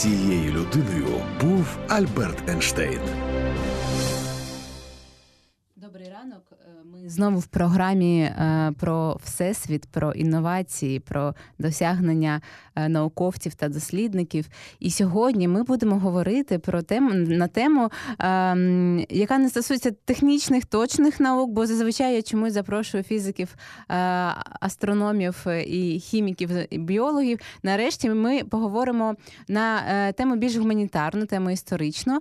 Цією людиною був Альберт Ейнштейн. Добрий ранок. Е, ми знову в програмі е, про всесвіт, про інновації, про досягнення науковців та дослідників. І сьогодні ми будемо говорити про тему на тему, яка не стосується технічних точних наук, бо зазвичай я чомусь запрошую фізиків, астрономів і хіміків, і біологів. Нарешті ми поговоримо на тему більш гуманітарну, тему історичну.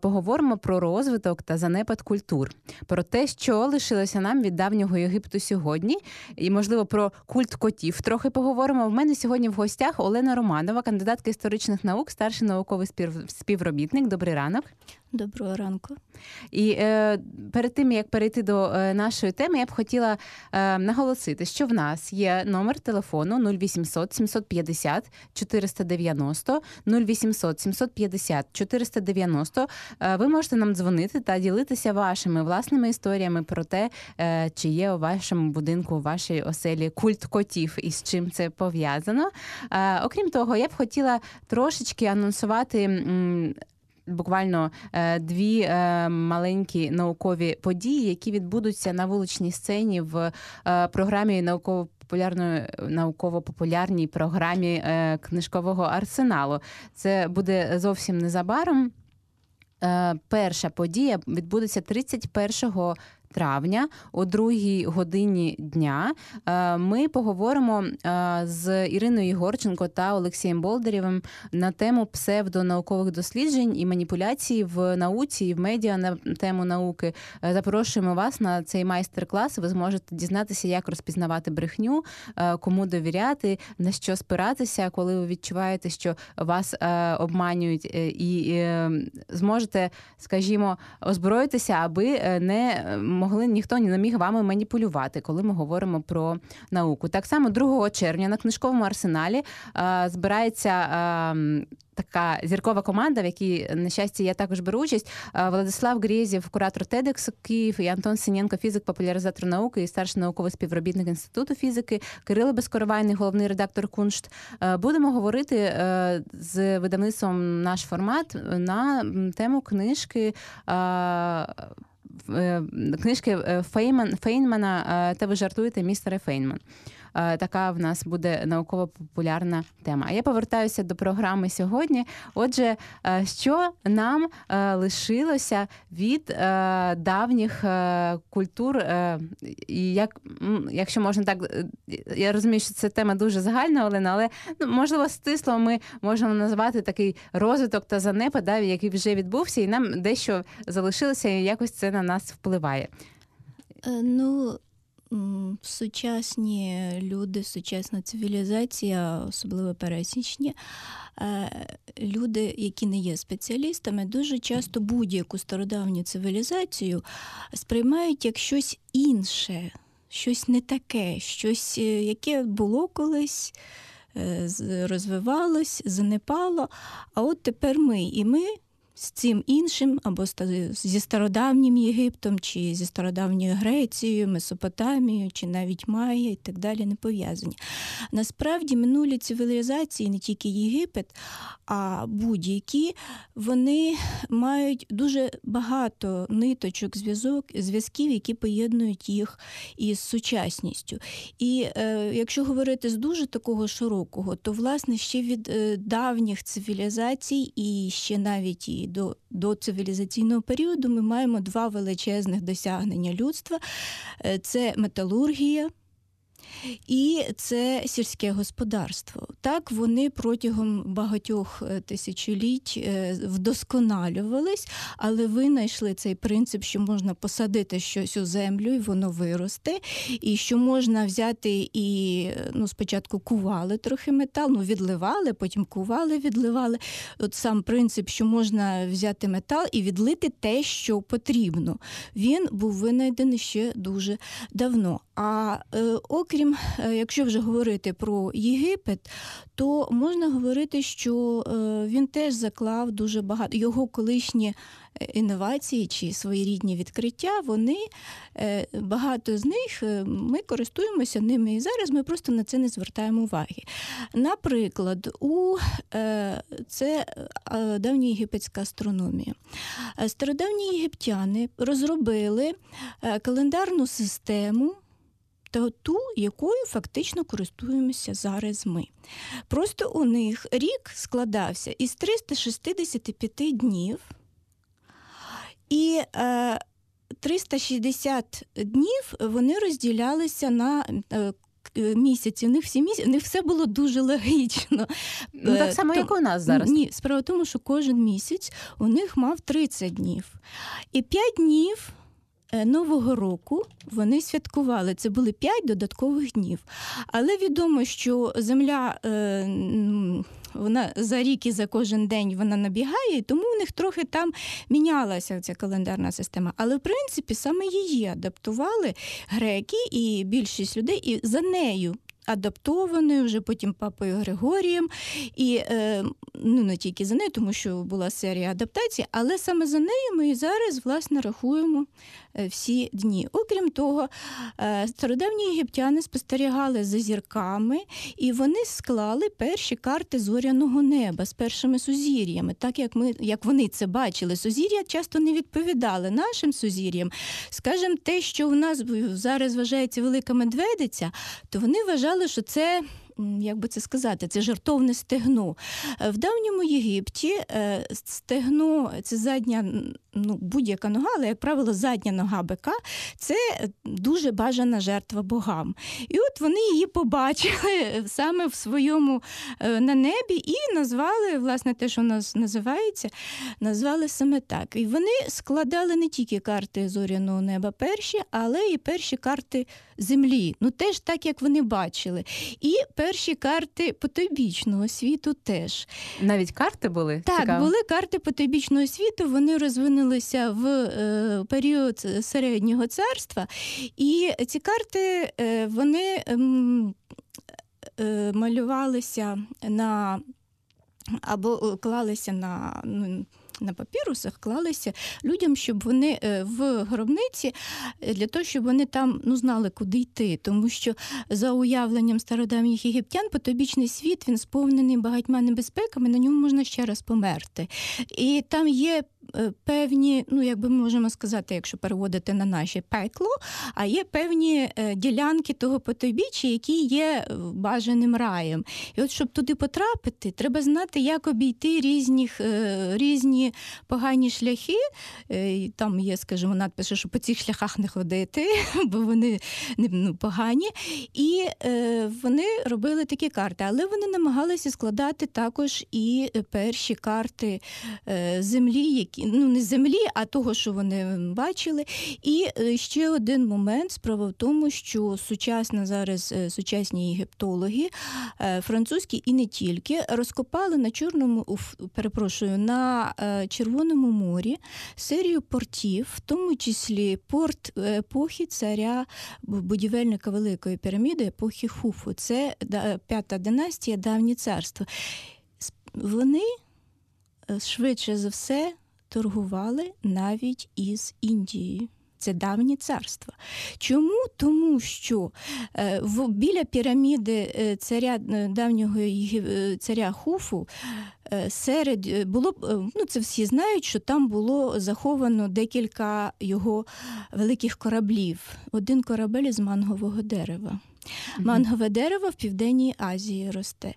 Поговоримо про розвиток та занепад культур. Про те, що лишилося нам від давнього Єгипту сьогодні, і можливо про культ котів трохи поговоримо. В мене сьогодні в гостях Олена Романова, кандидатка історичних наук, старший науковий співробітник. Добрий ранок. Доброго ранку. І е, перед тим як перейти до е, нашої теми, я б хотіла е, наголосити, що в нас є номер телефону 0800 750 490 0800 750 490. Е, ви можете нам дзвонити та ділитися вашими власними історіями про те, е, чи є у вашому будинку, у вашій оселі культ котів і з чим це пов'язано. Е, окрім того, я б хотіла трошечки анонсувати буквально е, дві е, маленькі наукові події, які відбудуться на вуличній сцені в е, програмі науково. Популярної науково-популярній програмі книжкового арсеналу. Це буде зовсім незабаром. Перша подія відбудеться 31 травня о другій годині дня. Е, ми поговоримо е, з Іриною Єгорченко та Олексієм Болдарєвим на тему псевдонаукових досліджень і маніпуляцій в науці і в медіа на тему науки. Е, запрошуємо вас на цей майстер-клас. Ви зможете дізнатися, як розпізнавати брехню, кому довіряти, на що спиратися, коли ви відчуваєте, що вас обманюють, і зможете, скажімо, озброїтися, аби не могли ніхто не міг вами маніпулювати, коли ми говоримо про науку. Так само 2 червня на книжковому арсеналі збирається така зіркова команда, в якій на щастя я також беру участь. Владислав Грєзів, куратор Тедекс Київ, і Антон Синєнко, фізик, популяризатор науки і старший науковий співробітник інституту фізики, Кирило Безкоровайний, головний редактор Куншт. Будемо говорити е, з видавництвом наш формат на тему книжки. Е, книжки е, Фейнмана Та ви жартуєте, містере Фейнман. Е, така в нас буде науково-популярна тема. А я повертаюся до програми сьогодні. Отже, е, що нам е, лишилося від давніх культур, і як якщо можна так, я розумію, що це тема дуже загальна, Олена, але ну можливо стисло ми можемо назвати такий розвиток та занепад, да, який вже відбувся, і нам дещо залишилося, і якось це на нас впливає. Ну, сучасні люди, сучасна цивілізація, особливо пересічні, е, люди, які не є спеціалістами, дуже часто будь-яку стародавню цивілізацію сприймають як щось інше, щось не таке, щось, е, яке було колись. Е, розвивалось, занепало, а от тепер ми і ми з цим іншим, або зі стародавнім Єгиптом, чи зі стародавньою Грецією, Месопотамією, чи навіть Майя і так далі не пов'язані. Насправді минулі цивілізації, не тільки Єгипет, а будь-які, вони мають дуже багато ниточок, зв'язок, зв'язків, які поєднують їх із сучасністю. І е, якщо говорити з дуже такого широкого, то власне ще від е, давніх цивілізацій і ще навіть і до, до цивілізаційного періоду ми маємо два величезних досягнення людства: е, це металургія. І це сільське господарство. Так вони протягом багатьох е, тисячоліть е, вдосконалювались, але винайшли цей принцип, що можна посадити щось у землю, і воно виросте, і що можна взяти і ну, спочатку кували трохи метал, ну відливали, потім кували, відливали. От сам принцип, що можна взяти метал і відлити те, що потрібно. Він був винайдений ще дуже давно. А е, окрім, е, якщо вже говорити про Єгипет, то можна говорити, що е, він теж заклав дуже багато його колишні е, інновації чи своєрідні відкриття. Вони е, багато з них е, ми користуємося ними і зараз. Ми просто на це не звертаємо уваги. Наприклад, у це давня єгипетська астрономія. Стародавні єгиптяни розробили календарну систему. Ту, якою фактично користуємося зараз ми. Просто у них рік складався із 365 днів, і е, 360 днів вони розділялися на е, місяці. У них всі місяці, у них все було дуже логічно. Ну, Е, так само, то- як у нас зараз. Ні, справа в тому, що кожен місяць у них мав 30 днів. І 5 днів е, Нового року вони святкували. Це були 5 додаткових днів. Але відомо, що земля. е, Вона за рік і за кожен день вона набігає, тому у них трохи там мінялася ця календарна система. Але в принципі саме її адаптували греки і більшість людей, і за нею адаптованою вже потім папою Григорієм. І е, ну, не тільки за нею, тому що була серія адаптацій, але саме за нею ми і зараз власне рахуємо е, всі дні. Окрім того, е, стародавні єгиптяни спостерігали за зірками, і вони склали перші карти зоряного неба з першими сузір'ями, так як ми як вони це бачили. Сузір'я часто не відповідали нашим сузір'ям. Скажімо, те, що у нас зараз вважається велика медведиця, то вони вважали, що це. Як би це сказати, це жартовне стегно. Е, В давньому Єгипті е, стегно це задня, ну, будь-яка нога, але, як правило, задня нога бика це дуже бажана жертва богам. І от вони її побачили саме в своєму е, на небі і назвали, власне, те, що у нас називається, назвали саме так. І вони складали не тільки карти зоряного неба перші, але і перші карти землі. Ну теж так, як вони бачили. І перші карти потойбічного світу теж. Навіть карти були? Так, Цікаво. були карти потойбічного світу, вони розвинулися в е, період середнього царства, і ці карти е, вони ем, е, малювалися на або клалися на. Ну, на папірусах клалися людям, щоб вони в гробниці для того, щоб вони там ну знали, куди йти. Тому що за уявленням стародавніх єгиптян потойбічний світ він сповнений багатьма небезпеками, на ньому можна ще раз померти. І там є певні, ну як би ми можемо сказати, якщо переводити на наше пекло, а є певні е, ділянки того потойбіччя, які є е, бажаним раєм. І от щоб туди потрапити, треба знати, як обійти різні, е, різні погані шляхи. Е, Там є, скажімо, надписи, що по цих шляхах не ходити, бо вони ну, погані. І е, вони робили такі карти, але вони намагалися складати також і е, перші карти е, землі, які ну не землі, а того, що вони бачили. І е, ще один момент справа в тому, що сучасна зараз е, сучасні єгиптологи, е, французькі і не тільки, розкопали на чорному, перепрошую, на Червоному морі серію портів, в тому числі порт епохи царя будівельника Великої піраміди, епохи Хуфу. Це п'ята династія, давнє царство. Вони швидше за все торгували навіть із Індією. Це давнє царство. Чому? Тому що е, в, біля піраміди е, царя е, давнього царя Хуфу серед було ну це всі знають, що там було заховано декілька його великих кораблів. Один корабель з мангового дерева. Мангове дерево в Південній Азії росте.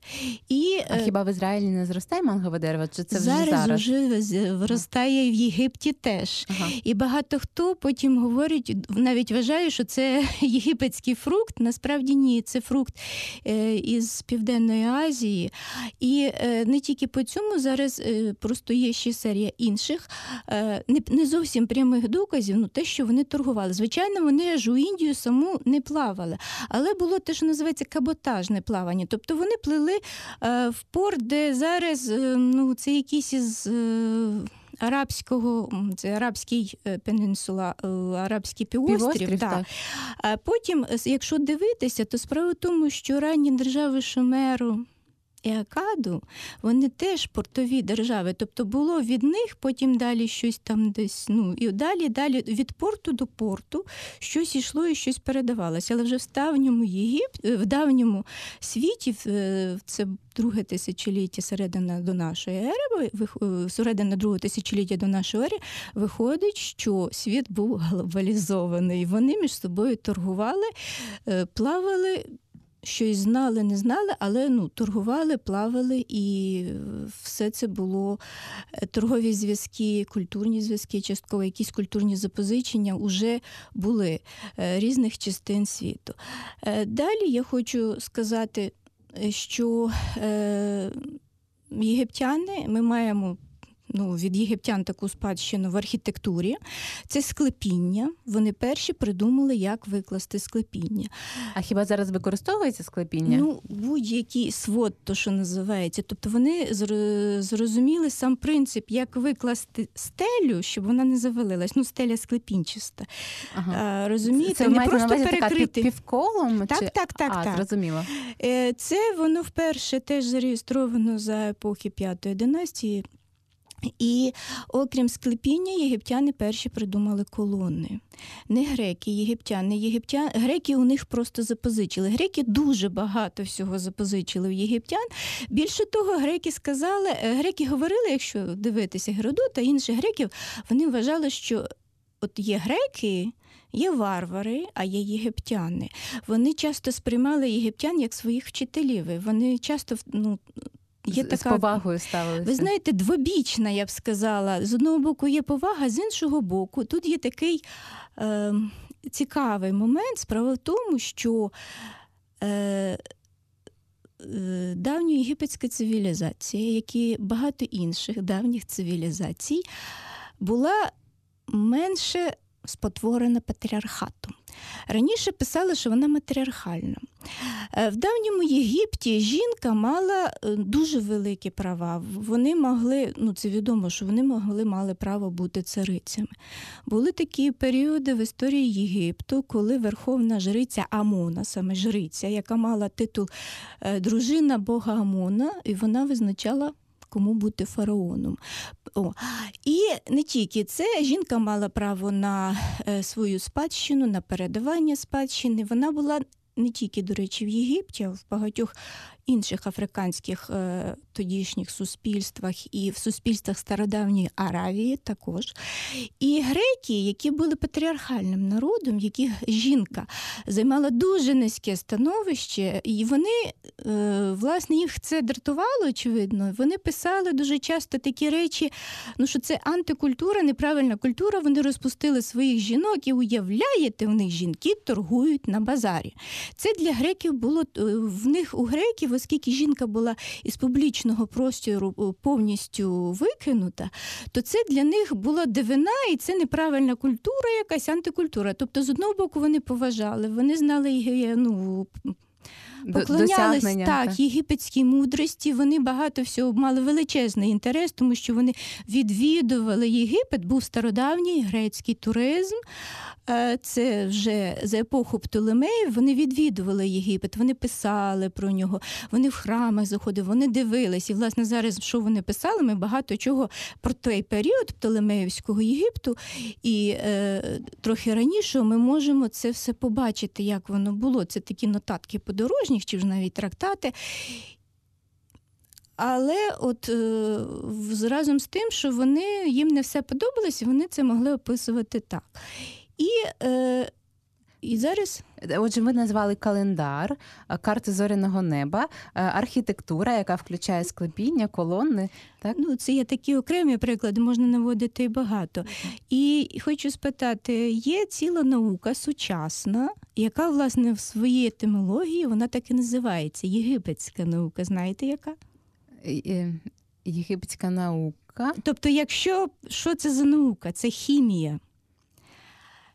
І А е, хіба в Ізраїлі не зростає мангове дерево? Чи це вже зараз, зараз? вже виростає в Єгипті теж. Ага. І багато хто потім говорить, навіть вважає, що це єгипетський фрукт. Насправді ні, це фрукт е, із Південної Азії. І е, не тільки по цьому зараз е, просто є ще серія інших, е, не, зовсім прямих доказів, ну те, що вони торгували. Звичайно, вони аж у Індію саму не плавали, але було те, що називається каботажне плавання. Тобто вони плили е, в порт, де зараз е, ну, це якісь із. е, арабського, це арабський пенінсула, арабський півострів. Півострів, да. так. А потім, якщо дивитися, то справа в тому, що ранні держави Шумеру. І Акаду, вони теж портові держави. Тобто було від них, потім далі щось там десь, ну і далі, далі від порту до порту щось йшло і щось передавалося. Але вже в давньому Єгипт, в давньому світі, це друге тисячоліття середина до нашої ери, е, середина другого тисячоліття до нашої ери, виходить, що світ був глобалізований. Вони між собою торгували, е, плавали. Щось знали, не знали, але ну, торгували, плавали, і все це було е, торгові зв'язки, культурні зв'язки, частково якісь культурні запозичення вже були е, різних частин світу. Е, Далі я хочу сказати, що єгиптяни ми маємо. Ну, від єгиптян таку спадщину в архітектурі. Це склепіння. Вони перші придумали, як викласти склепіння. А хіба зараз використовується склепіння? Ну, будь-який свод, то що називається. Тобто вони зр- зрозуміли сам принцип, як викласти стелю, щоб вона не завалилась. Ну, стеля склепінчаста. ага. Розумієте, це не просто перекрити. півколом? Так, чи... так, так, а, так. зрозуміло. Е, Це воно вперше теж зареєстровано за епохи п'ятої династії. І окрім склепіння, єгиптяни перші придумали колони. Не греки, єгиптяни. Єгиптян... Греки у них просто запозичили. Греки дуже багато всього запозичили в єгиптян. Більше того, греки сказали, е, греки говорили, якщо дивитися Геродота, інших греків, вони вважали, що от є греки. Є варвари, а є єгиптяни. Вони часто сприймали єгиптян як своїх вчителів. Вони часто ну, є З- З повагою ставилися. ви знаєте, двобічна, я б сказала. З одного боку є повага, з іншого боку, тут є такий е, цікавий момент. Справа в тому, що е, е, давньоєгипетська цивілізація, як і багато інших давніх цивілізацій, була менше спотворена патріархатом. Раніше писали, що вона матріархальна. Е, В давньому Єгипті жінка мала е, дуже великі права. Вони могли, ну це відомо, що вони могли мали право бути царицями. Були такі періоди в історії Єгипту, коли верховна жриця Амона, саме жриця, яка мала титул е, дружина Бога Амона, і вона визначала. Кому бути фараоном. О. І не тільки це, жінка мала право на е, свою спадщину, на передавання спадщини. Вона була не тільки, до речі, в Єгипті, а в багатьох інших африканських е, тодішніх суспільствах і в суспільствах стародавньої Аравії також. І греки, які були патріархальним народом, яких жінка займала дуже низьке становище, і вони, е, власне, їх це дратувало, очевидно. Вони писали дуже часто такі речі, ну що це антикультура, неправильна культура. Вони розпустили своїх жінок і уявляєте, у них жінки торгують на базарі. Це для греків було е, в них у греків, оскільки жінка була із публічного простору е, повністю викинута, то це для них була дивина, і це неправильна культура, якась антикультура. Тобто, з одного боку, вони поважали, вони знали е, ну, поклонялись досягнення, так, єгипетській мудрості. Вони багато всього мали величезний інтерес, тому що вони відвідували Єгипет, був стародавній грецький туризм. Е, Це вже за епоху Птолемеїв. Вони відвідували Єгипет, вони писали про нього, вони в храмах заходили, вони дивились. І, власне, зараз, що вони писали, ми багато чого про той період Птолемеївського Єгипту і е, трохи раніше ми можемо це все побачити, як воно було. Це такі нотатки подорожніх, чи ж навіть трактати. Але от е, разом з тим, що вони їм не все подобалось, вони це могли описувати так. І, е, і зараз Отже, ви назвали календар, карти зоряного неба, архітектура, яка включає склепіння, колони. Так? ну, це є такі окремі приклади, можна наводити багато. І хочу спитати: є ціла наука сучасна, яка, власне, в своїй етимології вона так і називається єгипетська наука. Знаєте яка? І- Єгипетська наука. Тобто, якщо що це за наука? Це хімія.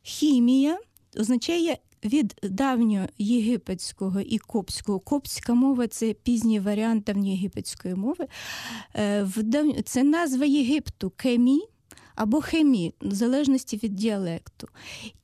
Хімія означає від давньоєгипетського і коптського. Коптська мова це пізній варіант давньоєгипетської мови. Е, Це назва Єгипту Кемі. або хемі, в залежності від діалекту.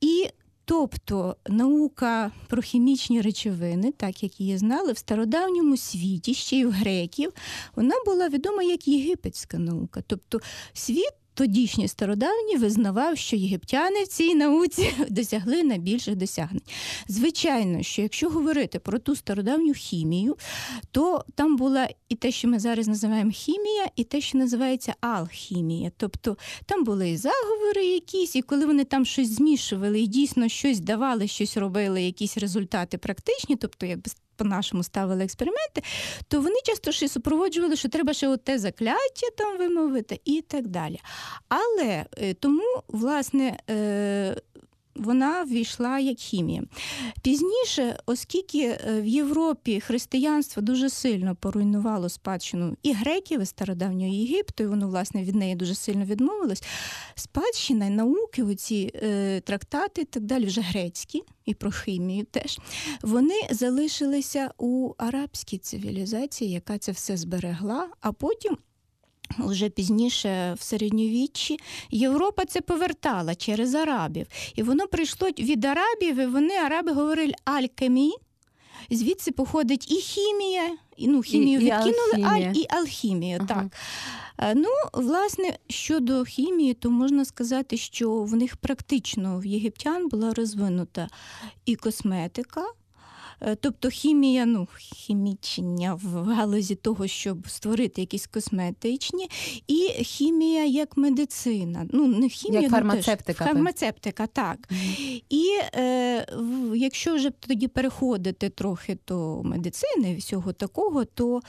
І Тобто наука про хімічні речовини, так як її знали, в стародавньому світі, ще й в греків, вона була відома як єгипетська наука. Тобто світ тодішній стародавній визнавав, що єгиптяни в цій науці досягли найбільших досягнень. Звичайно, що якщо говорити про ту стародавню хімію, то там була і те, що ми зараз називаємо хімія, і те, що називається алхімія. Тобто там були і заговори якісь, і коли вони там щось змішували і дійсно щось давали, щось робили, якісь результати практичні, тобто якби по-нашому ставили експерименти, то вони часто ще супроводжували, що треба ще те закляття там вимовити і так далі. Але е, тому, власне, е, вона ввійшла як хімія. Пізніше, оскільки е, в Європі християнство дуже сильно поруйнувало спадщину і греків, і стародавнього Єгипту, і воно, власне, від неї дуже сильно відмовилось, спадщина науки, оці е, трактати і так далі, вже грецькі, і про хімію теж, вони залишилися у арабській цивілізації, яка це все зберегла, а потім. Уже пізніше в середньовіччі Європа це повертала через арабів. І воно прийшло від арабів, і вони араби говорили алькемі. Звідси походить і хімія, і ну, хімію і, відкинули, і аль, і алхімія. Ага. так. Е, ну, власне, щодо хімії, то можна сказати, що в них практично в єгиптян була розвинута і косметика. Е, тобто хімія, ну, хімічення в галузі того, щоб створити якісь косметичні, і хімія як медицина. Ну, не хімія, як фармацевтика. Ну, фармацевтика, так. Mm-hmm. І е, якщо вже тоді переходити трохи до медицини, всього такого, то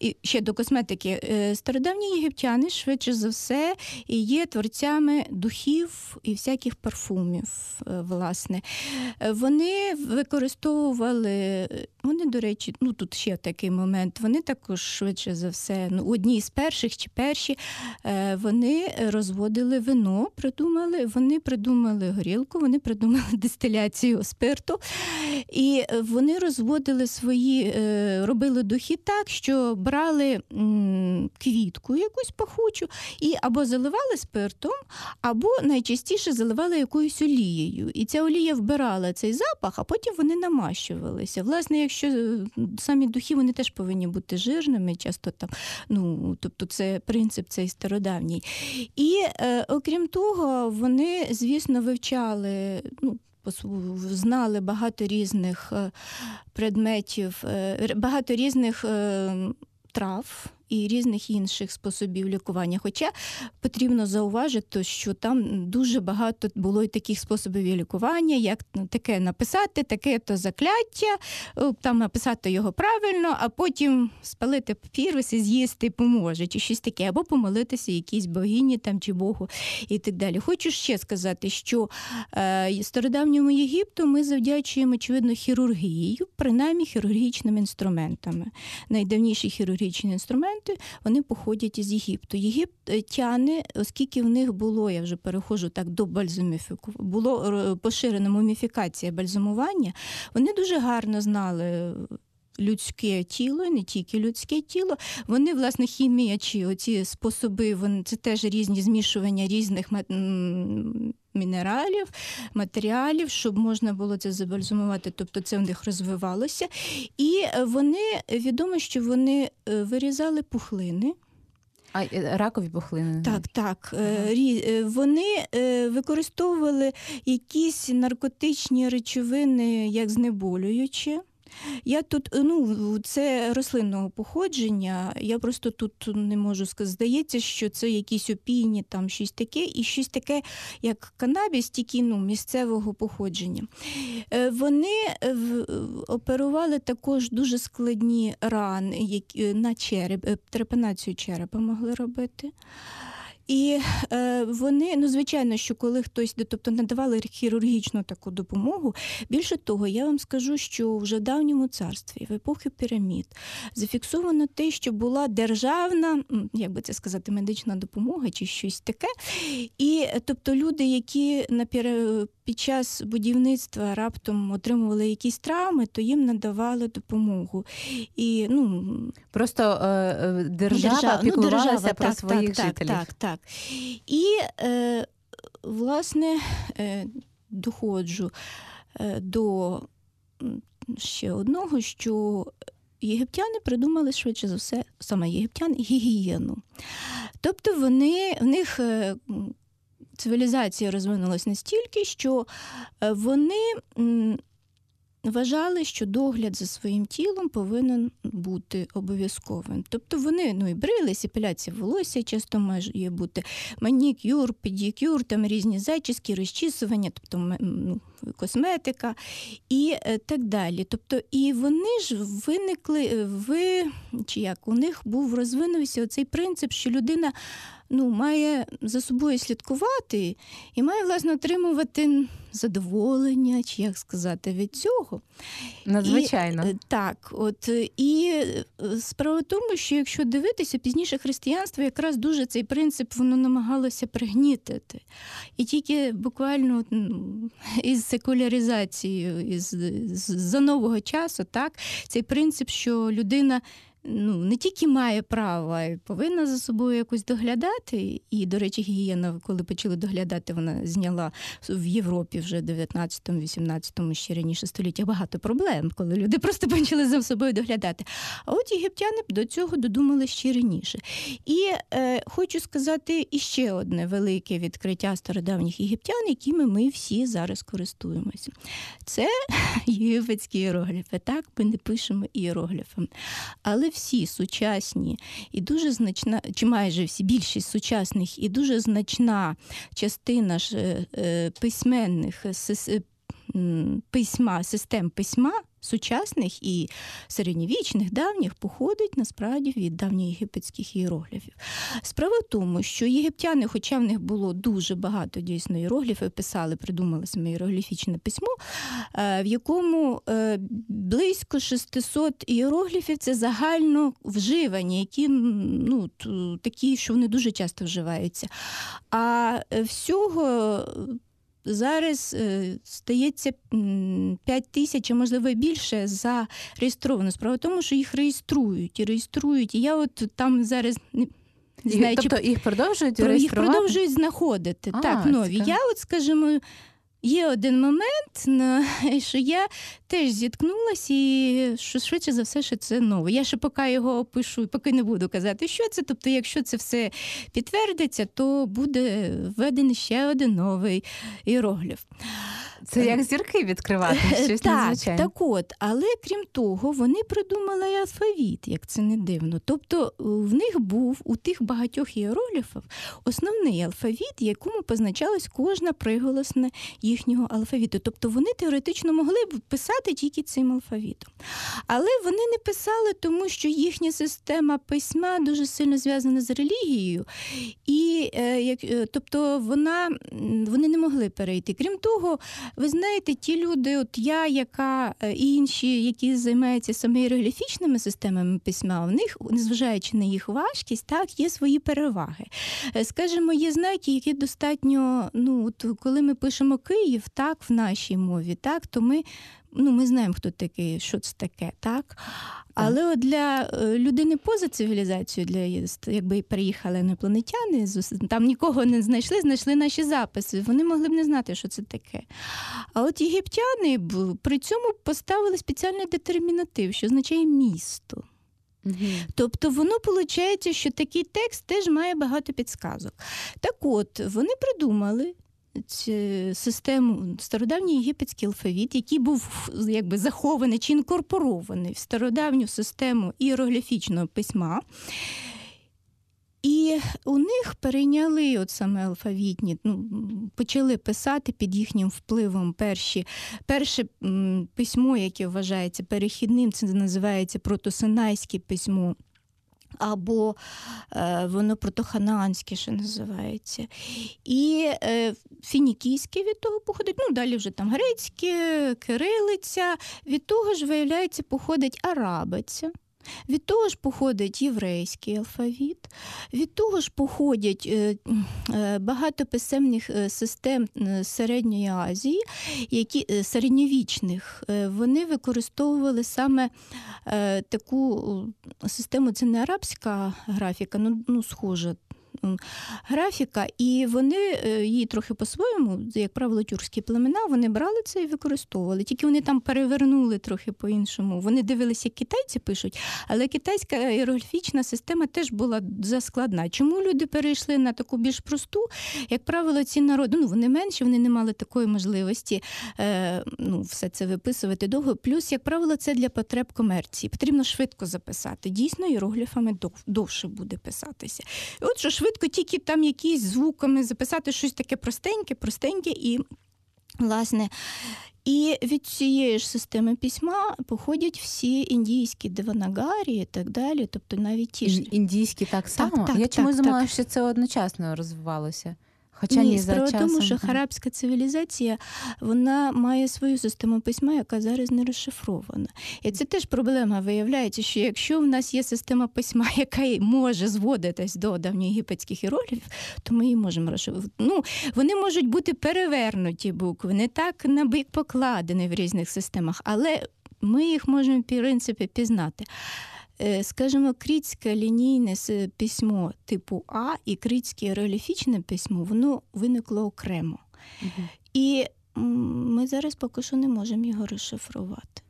і ще до косметики, е, стародавні єгиптяни, швидше за все, є творцями духів і всяких парфумів. Е, власне. Вони використовували вони, до речі, ну тут ще такий момент. Вони також швидше за все, ну одні з перших чи перші, е, вони розводили вино, придумали, вони придумали горілку, вони придумали дистиляцію спирту, і вони розводили свої, е, робили духи так, що брали квітку якусь пахучу і або заливали спиртом, або найчастіше заливали якоюсь олією. І ця олія вбирала цей запах, а потім вони намащували дивитися. Власне, якщо е, самі духи вони теж повинні бути жирними, часто там, ну тобто, це принцип цей стародавній. І е, окрім того, вони, звісно, вивчали. ну, Знали багато різних е, предметів, е, багато різних трав і різних інших способів лікування. Хоча потрібно зауважити, що там дуже багато було і таких способів лікування, як ну, таке написати, таке то закляття, там написати його правильно, а потім спалити папірус і з'їсти поможе, чи щось таке, або помолитися якійсь богині там чи Богу і так далі. Хочу ще сказати, що е, стародавньому Єгипту ми завдячуємо, очевидно, хірургією, принаймні хірургічними інструментами. Найдавніші хірургічні інструменти інструменти вони походять із Єгипту. Єгиптяни, оскільки в них було, я вже переходжу так до бальзаміфіку, було е, поширена муміфікація бальзамування, вони дуже гарно знали. Людське тіло, не тільки людське тіло. Вони, власне, хімія чи оці способи, вони це теж різні змішування різних мінералів, матеріалів, щоб можна було це забальзумувати, тобто це в них розвивалося. І вони відомо, що вони е, вирізали пухлини. А е, ракові пухлини? Так, так. Ага. Вони використовували якісь наркотичні речовини як знеболюючі. Я тут, е, ну, це рослинного походження. Я просто тут не можу сказати. Здається, що це якісь опійні, там щось таке, і щось таке, як канабіс, тільки ну, місцевого походження. Е, вони е, оперували також дуже складні рани які на череп, трепанацію черепа могли робити. І е, вони, ну звичайно, що коли хтось тобто надавали хірургічну таку допомогу, більше того, я вам скажу, що вже в давньому царстві, в епохи пірамід, зафіксовано те, що була державна, як би це сказати, медична допомога чи щось таке. І тобто люди, які на під час будівництва раптом отримували якісь травми, то їм надавали допомогу. І, ну, Просто е, держава держава, ну, держава, про так, своїх так, жителів. Так, так, так. І е, власне, е, доходжу е, до ще одного, що єгиптяни придумали швидше за все, саме єгиптян, гігієну. Тобто вони в них. Цивілізація розвинулась настільки, що вони вважали, що догляд за своїм тілом повинен бути обов'язковим. Тобто вони ну, і брились, епіляція волосся часто має бути манікюр, педикюр, там різні зачіски, розчісування, тобто ну, косметика і е, так далі. Тобто, і вони ж виникли, е, ви, чи як у них був розвинувся оцей принцип, що людина ну, має за собою слідкувати і має, власне, отримувати задоволення, чи як сказати, від цього. Надзвичайно. І, е, так, от і е, справа в тому, що якщо дивитися, пізніше християнство якраз дуже цей принцип воно намагалося пригнітити. І тільки буквально із секуляризацією, із за нового часу, так, цей принцип, що людина ну, не тільки має право, а й повинна за собою якось доглядати. І, до речі, гігієна, коли почали доглядати, вона зняла в Європі вже 19-18 ще раніше століття багато проблем, коли люди просто почали за собою доглядати. А от єгиптяни до цього додумали ще раніше. І е, хочу сказати іще одне велике відкриття стародавніх єгиптян, якими ми всі зараз користуємося. Це єгипетські іерогліфи. Так, ми не пишемо іерогліфом. Але всі сучасні і дуже значна, чи майже всі більшість сучасних і дуже значна частина ж е, е, письменних письма, систем письма сучасних і середньовічних, давніх походить насправді від давньоєгипетських іерогліфів. Справа в тому, що єгиптяни, хоча в них було дуже багато дійсно іерогліфів, писали, придумали саме іерогліфічне письмо, е, в якому е, близько 600 іерогліфів це загально вживані, які ну, такі, що вони дуже часто вживаються. А всього зараз е, стається 5 тисяч, а можливо більше зареєстровано. Справа в тому, що їх реєструють і реєструють. І я от там зараз не. Знаю, тобто їх продовжують реєструвати? Їх продовжують знаходити. А, так, нові. Я, от, скажімо, Є один момент, що я теж зіткнулася, і що швидше за все, що це нове. Я ще поки його опишу, поки не буду казати, що це. Тобто, якщо це все підтвердиться, то буде введений ще один новий іерогліф. Це як зірки відкривати. щось Так, надзвичайне. так от, але крім того, вони придумали алфавіт, як це не дивно. Тобто в них був у тих багатьох іерогліфів основний алфавіт, якому позначалась кожна приголосна їхнього алфавіту. Тобто вони теоретично могли б писати тільки цим алфавітом. Але вони не писали, тому що їхня система письма дуже сильно зв'язана з релігією, і е, е, тобто вона, вони не могли перейти. Крім того, ви знаєте, ті люди, от я, яка е, і інші, які займаються саме іерогліфічними системами письма, в них, незважаючи на їх важкість, так є свої переваги. Скажімо, є знаки, які достатньо, ну от коли ми пишемо Київ, так в нашій мові, так то ми ну, ми знаємо, хто такий, що це таке, так? Але от для е, людини поза цивілізацією, для якби приїхали інопланетяни, там нікого не знайшли, знайшли наші записи. Вони могли б не знати, що це таке. А от єгиптяни при цьому поставили спеціальний детермінатив, що означає місто. Угу. Тобто воно виходить, що такий текст теж має багато підсказок. Так от, вони придумали систему стародавній єгипетський алфавіт, який був якби захований чи інкорпорований в стародавню систему іерогліфічного письма. І у них перейняли от саме алфавітні, ну, почали писати під їхнім впливом перші, перше письмо, яке вважається перехідним, це називається протосинайське письмо або е, воно протоханаанське ще називається. І е, фінікійське від того походить, ну далі вже там грецьке, кирилиця, від того ж, виявляється, походить арабиця. Від того ж походить єврейський алфавіт, від того ж походять е, е, багато писемних е, систем Середньої Азії, які середньовічних, вони використовували саме таку систему, це не арабська графіка, ну, ну схожа графіка, і вони е, її трохи по-своєму, як правило, тюркські племена, вони брали це і використовували. Тільки вони там перевернули трохи по-іншому. Вони дивилися, як китайці пишуть, але китайська іерогліфічна система теж була заскладна. Чому люди перейшли на таку більш просту? Як правило, ці народи ну вони менші, вони не мали такої можливості е, ну, все це виписувати довго. Плюс, як правило, це для потреб комерції. Потрібно швидко записати. Дійсно, іерогліфами довше буде писатися. І От що швидко, тільки там якісь звуками записати щось таке простеньке, простеньке і. Власне, і від цієї ж системи письма походять всі індійські деванагарі і так далі. Тобто навіть ті ж індійські так само. Так, так, Я чомусь думала, що це одночасно розвивалося. Хоча Ні, ні, за справа в тому, що харабська цивілізація вона має свою систему письма, яка зараз не розшифрована. І це теж проблема виявляється, що якщо в нас є система письма, яка може зводитись до давньоєгипетських іерогліфів, то ми її можемо розшифрувати. Ну, вони можуть бути перевернуті букви, не так на бік покладені в різних системах, але ми їх можемо в принципі пізнати. Е, скажімо, критське лінійне письмо типу А і критське іерогліфічне письмо, воно виникло окремо. Угу. І ми зараз поки що не можемо його розшифрувати.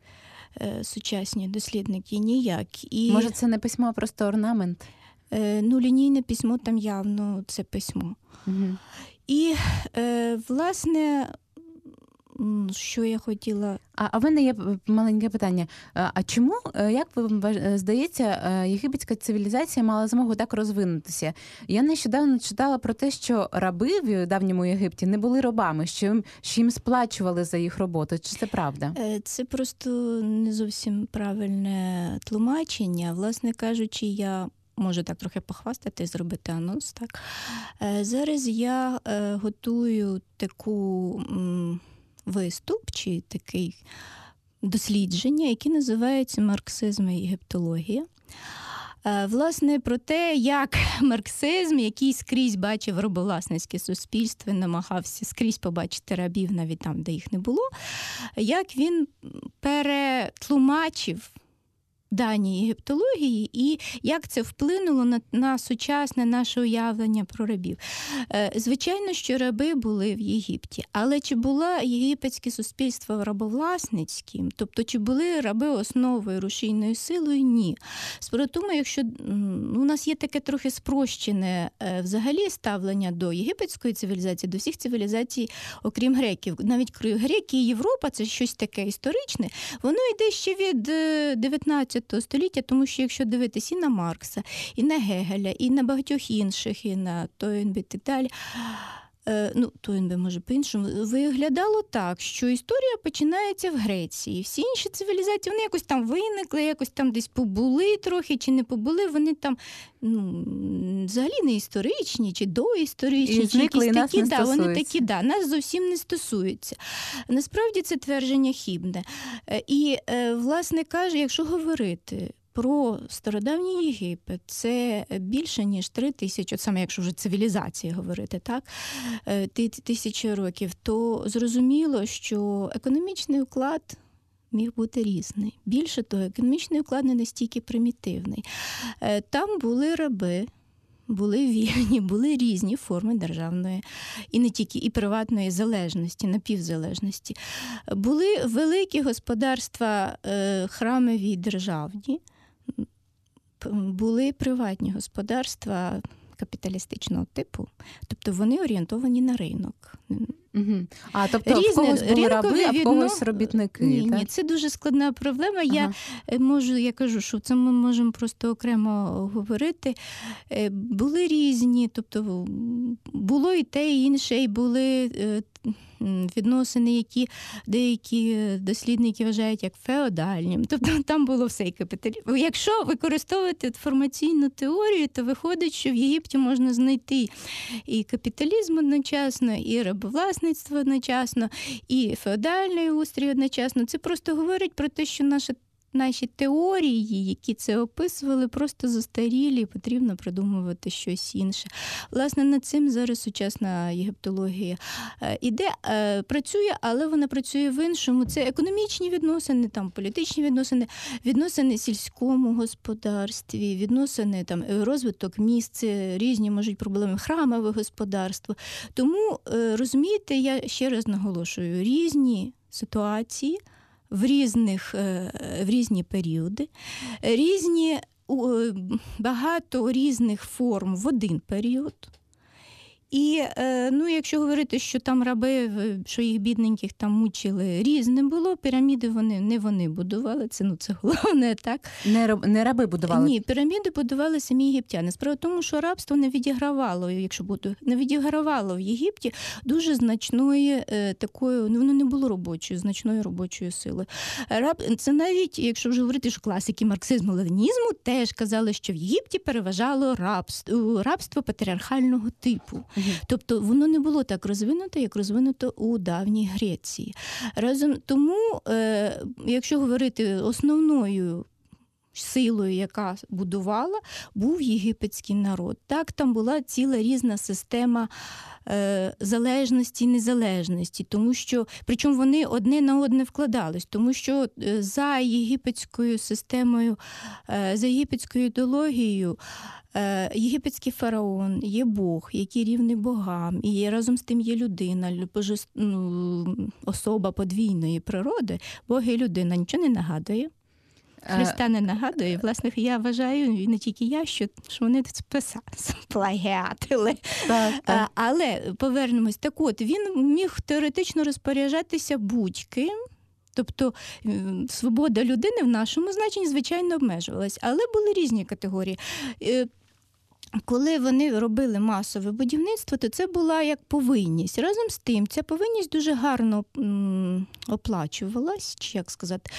Е, сучасні дослідники ніяк. І, Може, це не письмо, а просто орнамент? Е, ну, лінійне письмо там явно це письмо. Угу. І, власне, що я хотіла. А а в мене є маленьке питання. А чому, е, як вам здається, е, єгипетська цивілізація мала змогу так розвинутися? Я нещодавно читала про те, що раби в давньому Єгипті не були робами, що їм, що їм сплачували за їх роботу. Чи це правда? Е, це просто не зовсім правильне тлумачення. Власне кажучи, я. Можу так трохи похвастати, зробити анонс. Так зараз я готую таку виступ чи такий дослідження, яке називається марксизм і єгиптологія. Е, власне, про те, як марксизм, який скрізь бачив робовласницьке суспільство, намагався скрізь побачити рабів, навіть там, де їх не було, як він перетлумачив дані єгиптології і як це вплинуло на на сучасне наше уявлення про рабів. Е, звичайно, що раби були в Єгипті, але чи було єгипетське суспільство рабовласницьким, тобто чи були раби основою рушійною силою? Ні. Тому, якщо у нас є таке трохи спрощене е, взагалі ставлення до єгипетської цивілізації, до всіх цивілізацій, окрім греків, навіть греки і Європа це щось таке історичне, воно йде ще від 19 19 століття, тому що якщо дивитись і на Маркса, і на Гегеля, і на багатьох інших, і на Тойнбіт і так Е, ну, Тойнбі, може, по-іншому, виглядало так, що історія починається в Греції. Всі інші цивілізації вони якось там виникли, якось там десь побули трохи чи не побули. Вони там ну, взагалі не історичні, чи доісторичні, і чи якісь і нас такі, не да, вони такі, да, нас зовсім не стосуються. Насправді це твердження хібне. Е, і, е, власне каже, якщо говорити про стародавній Єгипет це більше ніж три тисячі, от саме якщо вже цивілізації говорити, так е, тисячі років, то зрозуміло, що економічний уклад. Міг бути різний. Більше того, економічний уклад не настільки примітивний. Е, там були раби, були вільні, були різні форми державної і не тільки і приватної залежності, напівзалежності. Були великі господарства, е, храмові державні були приватні господарства капіталістичного типу, тобто вони орієнтовані на ринок. Угу. А тобто Різне, в когось були раби, а в когось робітники. Ні, так? ні, це дуже складна проблема. Ага. Я е, можу, я кажу, що це ми можемо просто окремо говорити. Е, були різні, тобто було і те, і інше, і були е, відносини, які деякі дослідники вважають як феодальні. Тобто там було все і капіталізм. Якщо використовувати інформаційну теорію, то виходить, що в Єгипті можна знайти і капіталізм одночасно, і рабовласництво одночасно, і феодальний устрій одночасно. Це просто говорить про те, що наша наші теорії, які це описували, просто застарілі, і потрібно придумувати щось інше. Власне, над цим зараз сучасна єгиптологія е, іде, е, працює, але вона працює в іншому. Це економічні відносини, там політичні відносини, відносини в сільському господарстві, відносини там розвиток місць, різні можуть проблеми храмове господарство. Тому розумієте, я ще раз наголошую різні ситуації в різних, е, в різні періоди, різні е, багато різних форм в один період. І е, ну, якщо говорити, що там раби, що їх бідненьких там мучили, різним було. Піраміди вони не вони будували. Це ну це головне, так не не раби будували. Ні, піраміди будували самі єгиптяни. Справа в тому, що рабство не відігравало, якщо буде не відігравало в Єгипті дуже значної е, такої, ну воно не було робочою, значної робочої сили. Раб це навіть, якщо вже говорити, що класики марксизму ленінізму теж казали, що в Єгипті переважало рабство, рабство патріархального типу. Тобто воно не було так розвинуто, як розвинуто у давній Греції. Разом тому, е, якщо говорити основною. Силою, яка будувала, був єгипетський народ. Так, там була ціла різна система е, залежності і незалежності, тому що, причому вони одне на одне вкладались, тому що е, за єгипетською системою, е, за єгипетською ідеологією Е, єгипетський фараон є Бог, який рівний богам, і разом з тим є людина, ну, особа подвійної природи, Бог і людина нічого не нагадує. Е, Христа не нагадує. Власне, я вважаю, і не тільки я, що що вони списали, плагіатили. Так, е, так. Але повернемось, так от він міг теоретично розпоряджатися будь-ким. Тобто свобода людини в нашому значенні, звичайно, обмежувалась, але були різні категорії. Коли вони робили масове будівництво, то це була як повинність. Разом з тим, ця повинність дуже гарно оплачувалась, чи як сказати.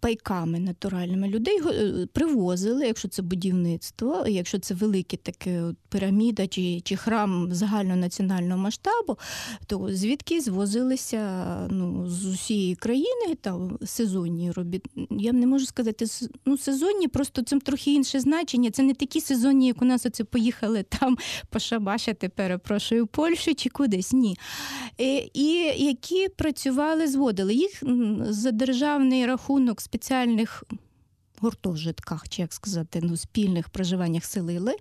Пайками натуральними людей е, привозили, якщо це будівництво, якщо це велике таке піраміда чи чи храм загальнонаціонального масштабу, то звідки звозилися ну, з усієї країни там сезонні робіт. Я не можу сказати, ну сезонні, просто це трохи інше значення. Це не такі сезонні, як у нас оце поїхали там пошабашити, перепрошую, Польщу чи кудись. Ні. І, е, і які працювали, зводили їх за державний рахунок рахунок спеціальних гуртожитках, чи як сказати, ну, спільних проживаннях селили.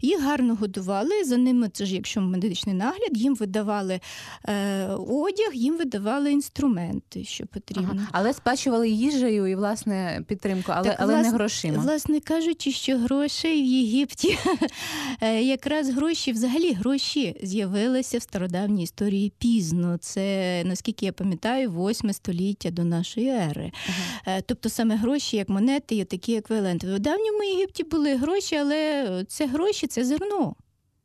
Їх гарно годували. За ними, це ж якщо медичний нагляд, їм видавали е, одяг, їм видавали інструменти, що потрібно. Ага. Але сплачували їжею і власне підтримку, але так, але власне, не грошима. Власне кажучи, що грошей в Єгипті е, якраз гроші, взагалі гроші з'явилися в стародавній історії пізно. Це наскільки я пам'ятаю, восьме століття до нашої ери. Ага. Е, тобто саме гроші, як монети є такі еквіваленти. В давньому Єгипті були гроші, але це гроші це зерно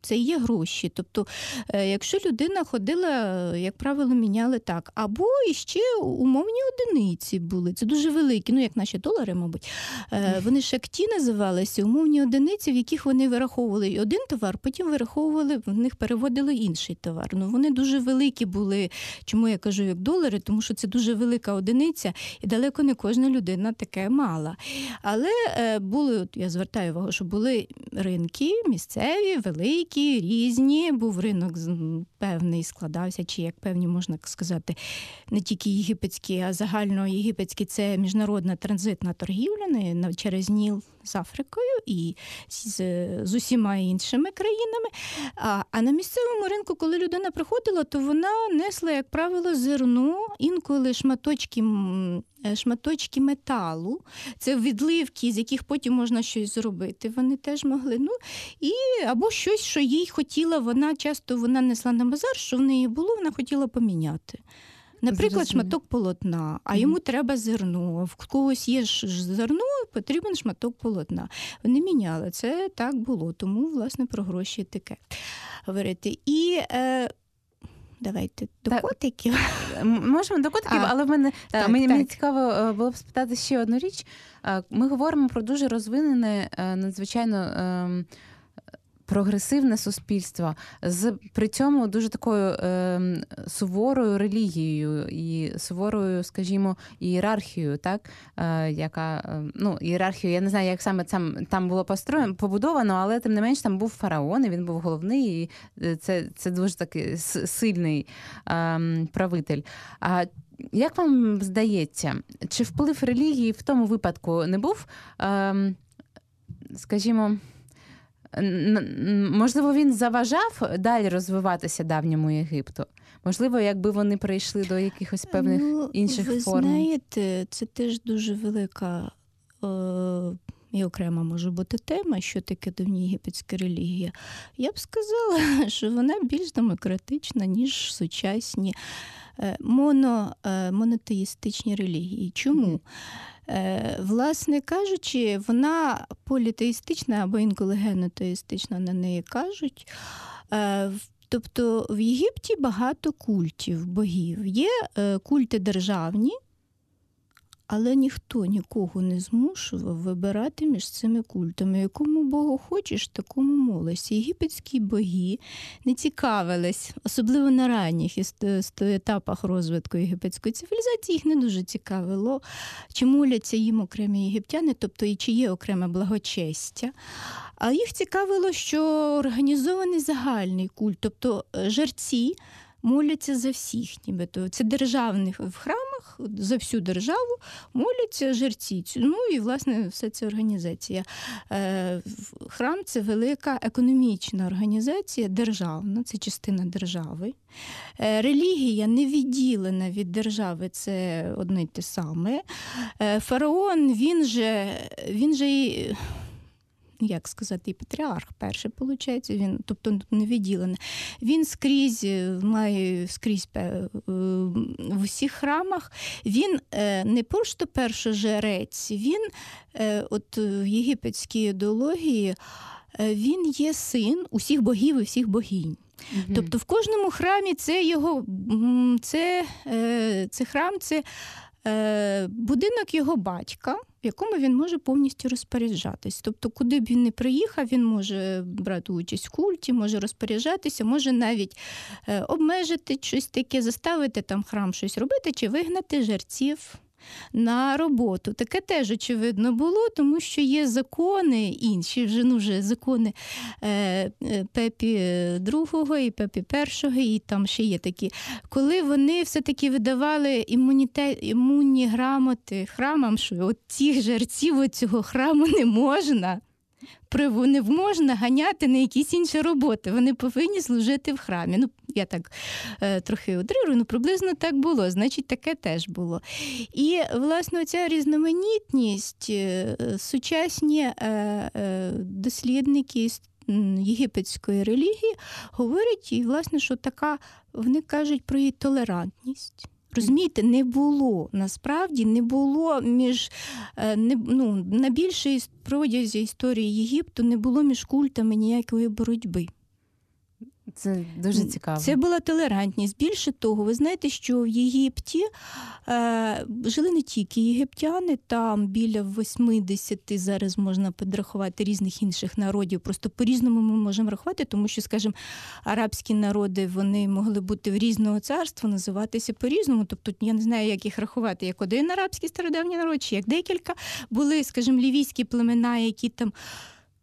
це є гроші. Тобто, е, якщо людина ходила, як правило, міняли так. Або іще умовні одиниці були. Це дуже великі, ну як наші долари, мабуть. Е, вони шакті називалися, умовні одиниці, в яких вони вираховували один товар, потім вираховували, в них переводили інший товар. Ну Вони дуже великі були. Чому я кажу як долари? Тому що це дуже велика одиниця, і далеко не кожна людина таке мала. Але е, були, от я звертаю увагу, що були ринки місцеві, великі такі різні. Був ринок певний складався, чи як певні можна сказати, не тільки єгипетський, а загально єгипетський це міжнародна транзитна торгівля через Ніл з Африкою і з з усіма іншими країнами. А а на місцевому ринку, коли людина приходила, то вона несла, як правило, зерно, інколи шматочки. Е, шматочки металу, це відливки, з яких потім можна щось зробити. Вони теж могли. Ну, і Або щось, що їй хотіла, вона часто вона несла на базар, що в неї було, вона хотіла поміняти. Наприклад, шматок полотна, а йому треба зерно. В когось є зерно, потрібен шматок полотна. Вони міняли це так було, тому власне про гроші таке говорити. І е, Давайте до так, котиків. Можемо до котиків, а, але в мене так, мені, так. мені цікаво е, було б спитати ще одну річ. Ми говоримо про дуже розвинене, е, надзвичайно ем, прогресивне суспільство з при цьому дуже такою е, суворою релігією і суворою, скажімо, ієрархією, так е, яка е, ну ієрархію, я не знаю, як саме там там було построєно, побудовано, але тим не менш там був фараон, і він був головний, і е, це це дуже такий сильний е, правитель. А як вам здається, чи вплив релігії в тому випадку не був, скажімо, можливо, він заважав далі розвиватися давньому Єгипту? Можливо, якби вони прийшли до якихось певних ну, інших ви форм? Ви знаєте, це теж дуже велика. Е- і окрема може бути тема, що таке давньоєгипетська релігія. Я б сказала, що вона більш демократична, ніж сучасні е, моно, е, монотеїстичні релігії. Чому? Е, власне кажучи, вона політеїстична або інколи генотеїстична на неї кажуть. Тобто в Єгипті багато культів богів. Є культи державні, але ніхто нікого не змушував вибирати між цими культами. Якому Богу хочеш, такому молись. Єгипетські боги не цікавились, особливо на ранніх етапах розвитку єгипетської цивілізації, їх не дуже цікавило, чи моляться їм окремі єгиптяни, тобто і чи є окреме благочестя. А їх цікавило, що організований загальний культ, тобто е, жерці моляться за всіх, нібито це державних в храмах за всю державу моляться жерці. Ну і власне все це організація. Е, храм це велика економічна організація, державна, це частина держави. Е, релігія не відділена від держави, це одне й те саме. Е, фараон він же він же і як сказати, і патріарх перший, виходить, він, тобто не відділений. Він скрізь е, має скрізь е, в усіх храмах. Він е, не просто першожерець, він от в єгипетській ідеології він є син усіх богів і всіх богінь. Угу. Тобто в кожному храмі це його це, це храм, це будинок його батька якому він може повністю розпоряджатись. Тобто, куди б він не приїхав, він може брати участь в культі, може розпоряджатися, може навіть е, обмежити щось таке, заставити там храм щось робити чи вигнати жерців на роботу. Таке теж очевидно було, тому що є закони інші, вже ну, вже закони е, е Пепі II і Пепі І, і там ще є такі, коли вони все-таки видавали імунітет, імунні грамоти храмам, що от цих жерців цього храму не можна не можна ганяти на якісь інші роботи. Вони повинні служити в храмі. Ну, я так е, трохи утрирую, ну приблизно так було, значить, таке теж було. І, власне, ця різноманітність, е, сучасні е, е, дослідники єгипетської релігії говорять, і, власне, що така, вони кажуть про її толерантність. Розумієте, не було насправді не було між е, не, ну, на більшій протязі історії Єгипту не було між культами ніякої боротьби. Це дуже цікаво. Це була толерантність. Більше того, ви знаєте, що в Єгипті е, жили не тільки єгиптяни, там біля 80 зараз можна підрахувати різних інших народів. Просто по-різному ми можемо рахувати, тому що, скажімо, арабські народи вони могли бути в різного царства, називатися по-різному. Тобто я не знаю, як їх рахувати, як один арабський стародавній народ, чи як декілька були, скажімо, лівійські племена, які там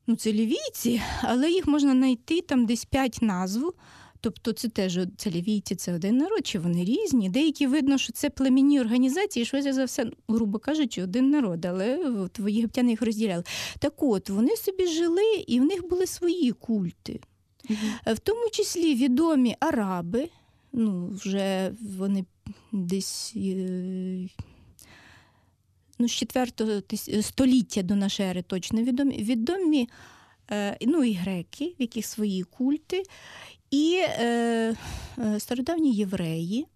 ну це лівійці, але їх можна знайти там десь п'ять назв. Тобто це теж це лівійці, це один народ, чи вони різні. Деякі видно, що це племінні організації, що за все, грубо кажучи, один народ, але от єгиптяни їх розділяли. Так от вони собі жили, і в них були свої культи, mm-hmm. в тому числі відомі араби. Ну, вже вони десь е, ну, з 4 століття до нашої ери точно відомі. Відомі е, ну, і греки, в яких свої культи, і е, е, стародавні євреї.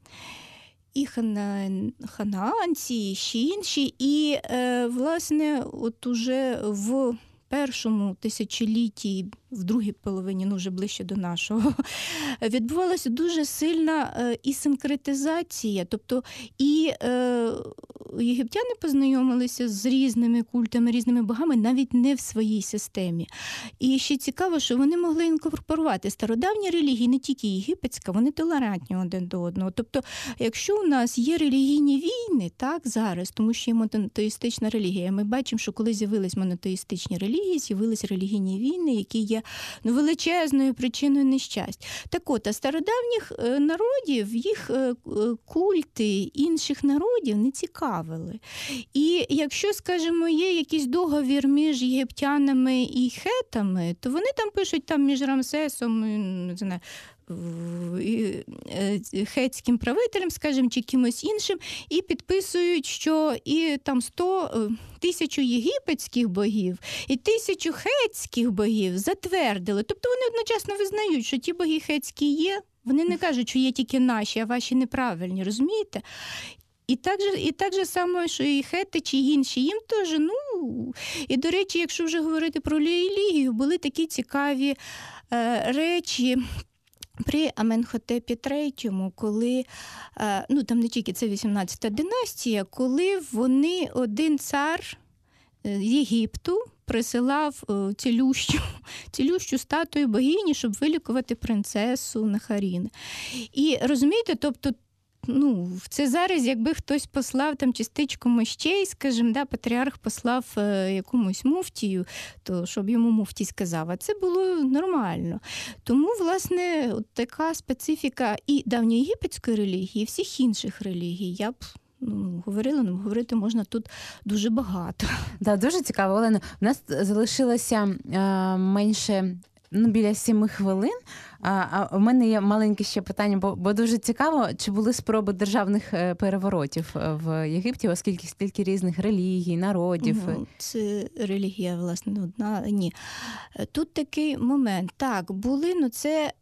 І хана, ханаанці, і ще інші. І, е, власне, от уже в першому тисячолітті в другій половині, ну вже ближче до нашого, відбувалася дуже сильна е, і синкретизація. Тобто і е, єгиптяни познайомилися з різними культами, різними богами, навіть не в своїй системі. І ще цікаво, що вони могли інкорпорувати стародавні релігії, не тільки єгипетська, вони толерантні один до одного. Тобто, якщо у нас є релігійні так зараз, тому що є монотеїстична релігія, ми бачимо, що коли з'явились монотеїстичні релігії, з'явились релігійні війни, які є ну, величезною причиною нещастя. Так от, а стародавніх е, народів, їх е, культи інших народів не цікавили. І якщо, скажімо, є якийсь договір між єгиптянами і хетами, то вони там пишуть там між Рамсесом, не знаю, Е, хетським правителем, скажімо, чи кимось іншим, і підписують, що і там 100 е, тисячу єгипетських богів і тисячу хетських богів затвердили. Тобто вони одночасно визнають, що ті боги хетські є. Вони не кажуть, що є тільки наші, а ваші неправильні, розумієте? І так же і так же само, що і хети чи інші, їм теж, ну і до речі, якщо вже говорити про релігію, були такі цікаві е, речі. При Аменхотепі III, коли е, ну там не тільки це 18-та династія, коли вони один цар з Єгипту присилав е, цілющу цілющу статую богині, щоб вилікувати принцесу Нахарін. І розумієте, тобто ну, це зараз, якби хтось послав там частичку мощей, скажімо, да, патріарх послав е, якомусь муфтію, то щоб йому муфтій сказав, а це було нормально. Тому, власне, от така специфіка і давньоєгипетської релігії, і всіх інших релігій. Я б Ну, говорила, ну говорити можна тут дуже багато. Да, Дуже цікаво, Олена. У нас залишилося е, менше ну, біля сіми хвилин. А а у мене є маленьке ще питання, бо бо дуже цікаво, чи були спроби державних е, переворотів е, в Єгипті, оскільки стільки різних релігій, народів. Ну, Це релігія, власне, одна ні. Тут такий момент. Так, були, ну це Е,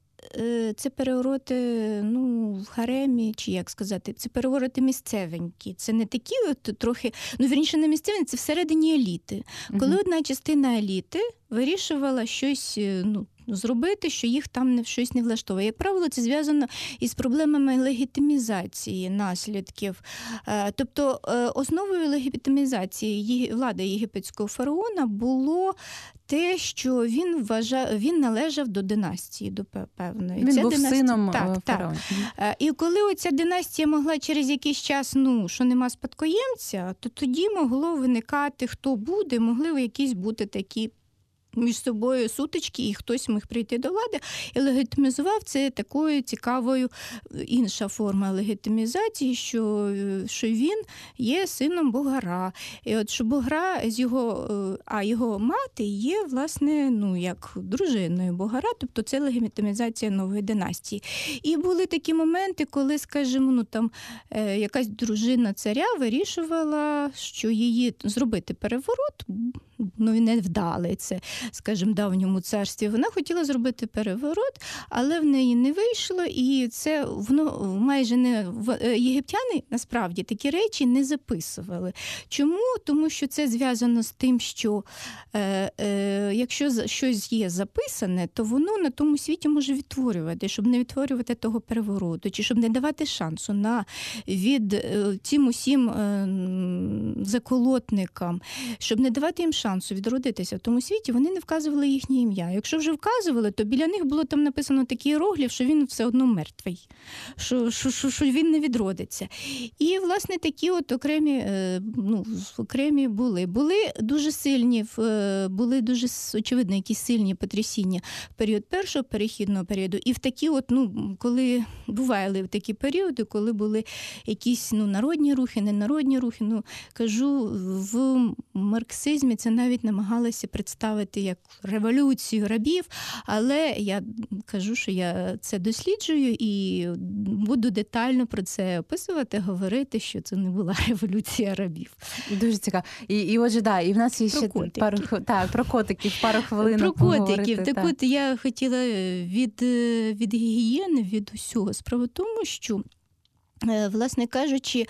це перевороти ну, в харемі, чи як сказати, це перевороти місцевенькі. Це не такі от трохи, ну вірніше не місцеві, це всередині еліти. Коли угу. одна частина еліти вирішувала щось е, ну, зробити, що їх там не щось не влаштовує. Як правило, це зв'язано із проблемами легітимізації наслідків. Е, тобто основою легітимізації влади єгипетського фараона було те, що він вважав, він належав до династії, до певної. Він Ця був династія... сином так, так. Е, і коли оця династія могла через якийсь час, ну що нема спадкоємця, то тоді могло виникати, хто буде, могли якісь бути такі між собою сутички, і хтось міг прийти до влади і легітимізував це такою цікавою е, інша форма легітимізації, що е, що він є сином Богара. І от що Богара з його, е, а його мати є, власне, ну як дружиною Богара, тобто це легітимізація нової династії. І були такі моменти, коли, скажімо, ну там якась дружина царя вирішувала, що її зробити переворот, ну не вдали це скажімо, давньому царстві. Вона хотіла зробити переворот, але в неї не вийшло, і це воно майже не е, єгиптяни насправді такі речі не записували. Чому? Тому що це зв'язано з тим, що е, е, якщо щось є записане, то воно на тому світі може відтворювати, щоб не відтворювати того перевороту, чи щоб не давати шансу на від е, цим усім е, заколотникам, щоб не давати їм шансу відродитися в тому світі, вони не вказували їхнє ім'я. Якщо вже вказували, то біля них було там написано такий іерогліф, що він все одно мертвий, що що, що, що він не відродиться. І, власне, такі от окремі е, ну, окремі були. Були дуже сильні, е, були дуже очевидно, якісь сильні потрясіння в період першого перехідного періоду. І в такі, от, ну, коли бували такі періоди, коли були якісь ну, народні рухи, ненародні рухи. Ну, кажу, в марксизмі це навіть намагалися представити як революцію рабів, але я кажу, що я це досліджую і буду детально про це описувати, говорити, що це не була революція рабів. Дуже цікаво. І і отже, да, і в нас є ще про пару так, про котиків, пару хвилин. Про котиків. Так от я хотіла від, від гігієни, від усього. Справа в тому, що, е, власне кажучи,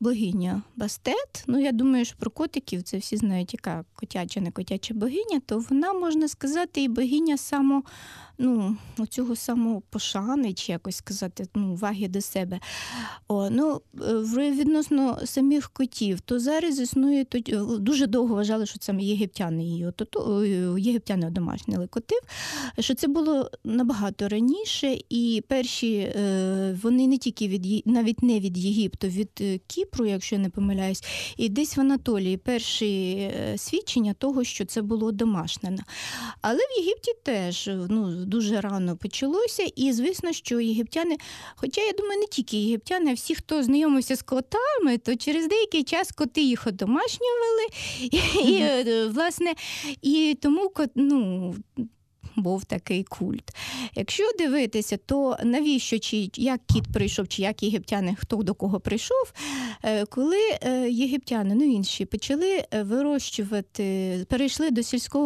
богиня Бастет. Ну, я думаю, що про котиків це всі знають, яка котяча, не котяча богиня, то вона, можна сказати, і богиня само, ну, оцього самого пошани, чи якось сказати, ну, уваги до себе. О, ну, е, відносно самих котів, то зараз існує то, е, дуже довго вважали, що це єгиптяни її отото, е, єгиптяни одомашнили котів, що це було набагато раніше, і перші вони не тільки від навіть не від Єгипту, від Кіпру, якщо я не помиляюсь, і десь в Анатолії перші е, свідчення того, що це було домашнено. Але в Єгипті теж ну, дуже рано почалося, і звісно, що єгиптяни, хоча я думаю, не тільки єгиптяни, а всі, хто знайомився з котами, то через деякий час коти їх одомашнювали. І, е, власне, і тому ну, був такий культ. Якщо дивитися, то навіщо чи як кіт прийшов, чи як єгиптяни, хто до кого прийшов, е, коли е, єгиптяни, ну інші, почали е, вирощувати, перейшли до сільського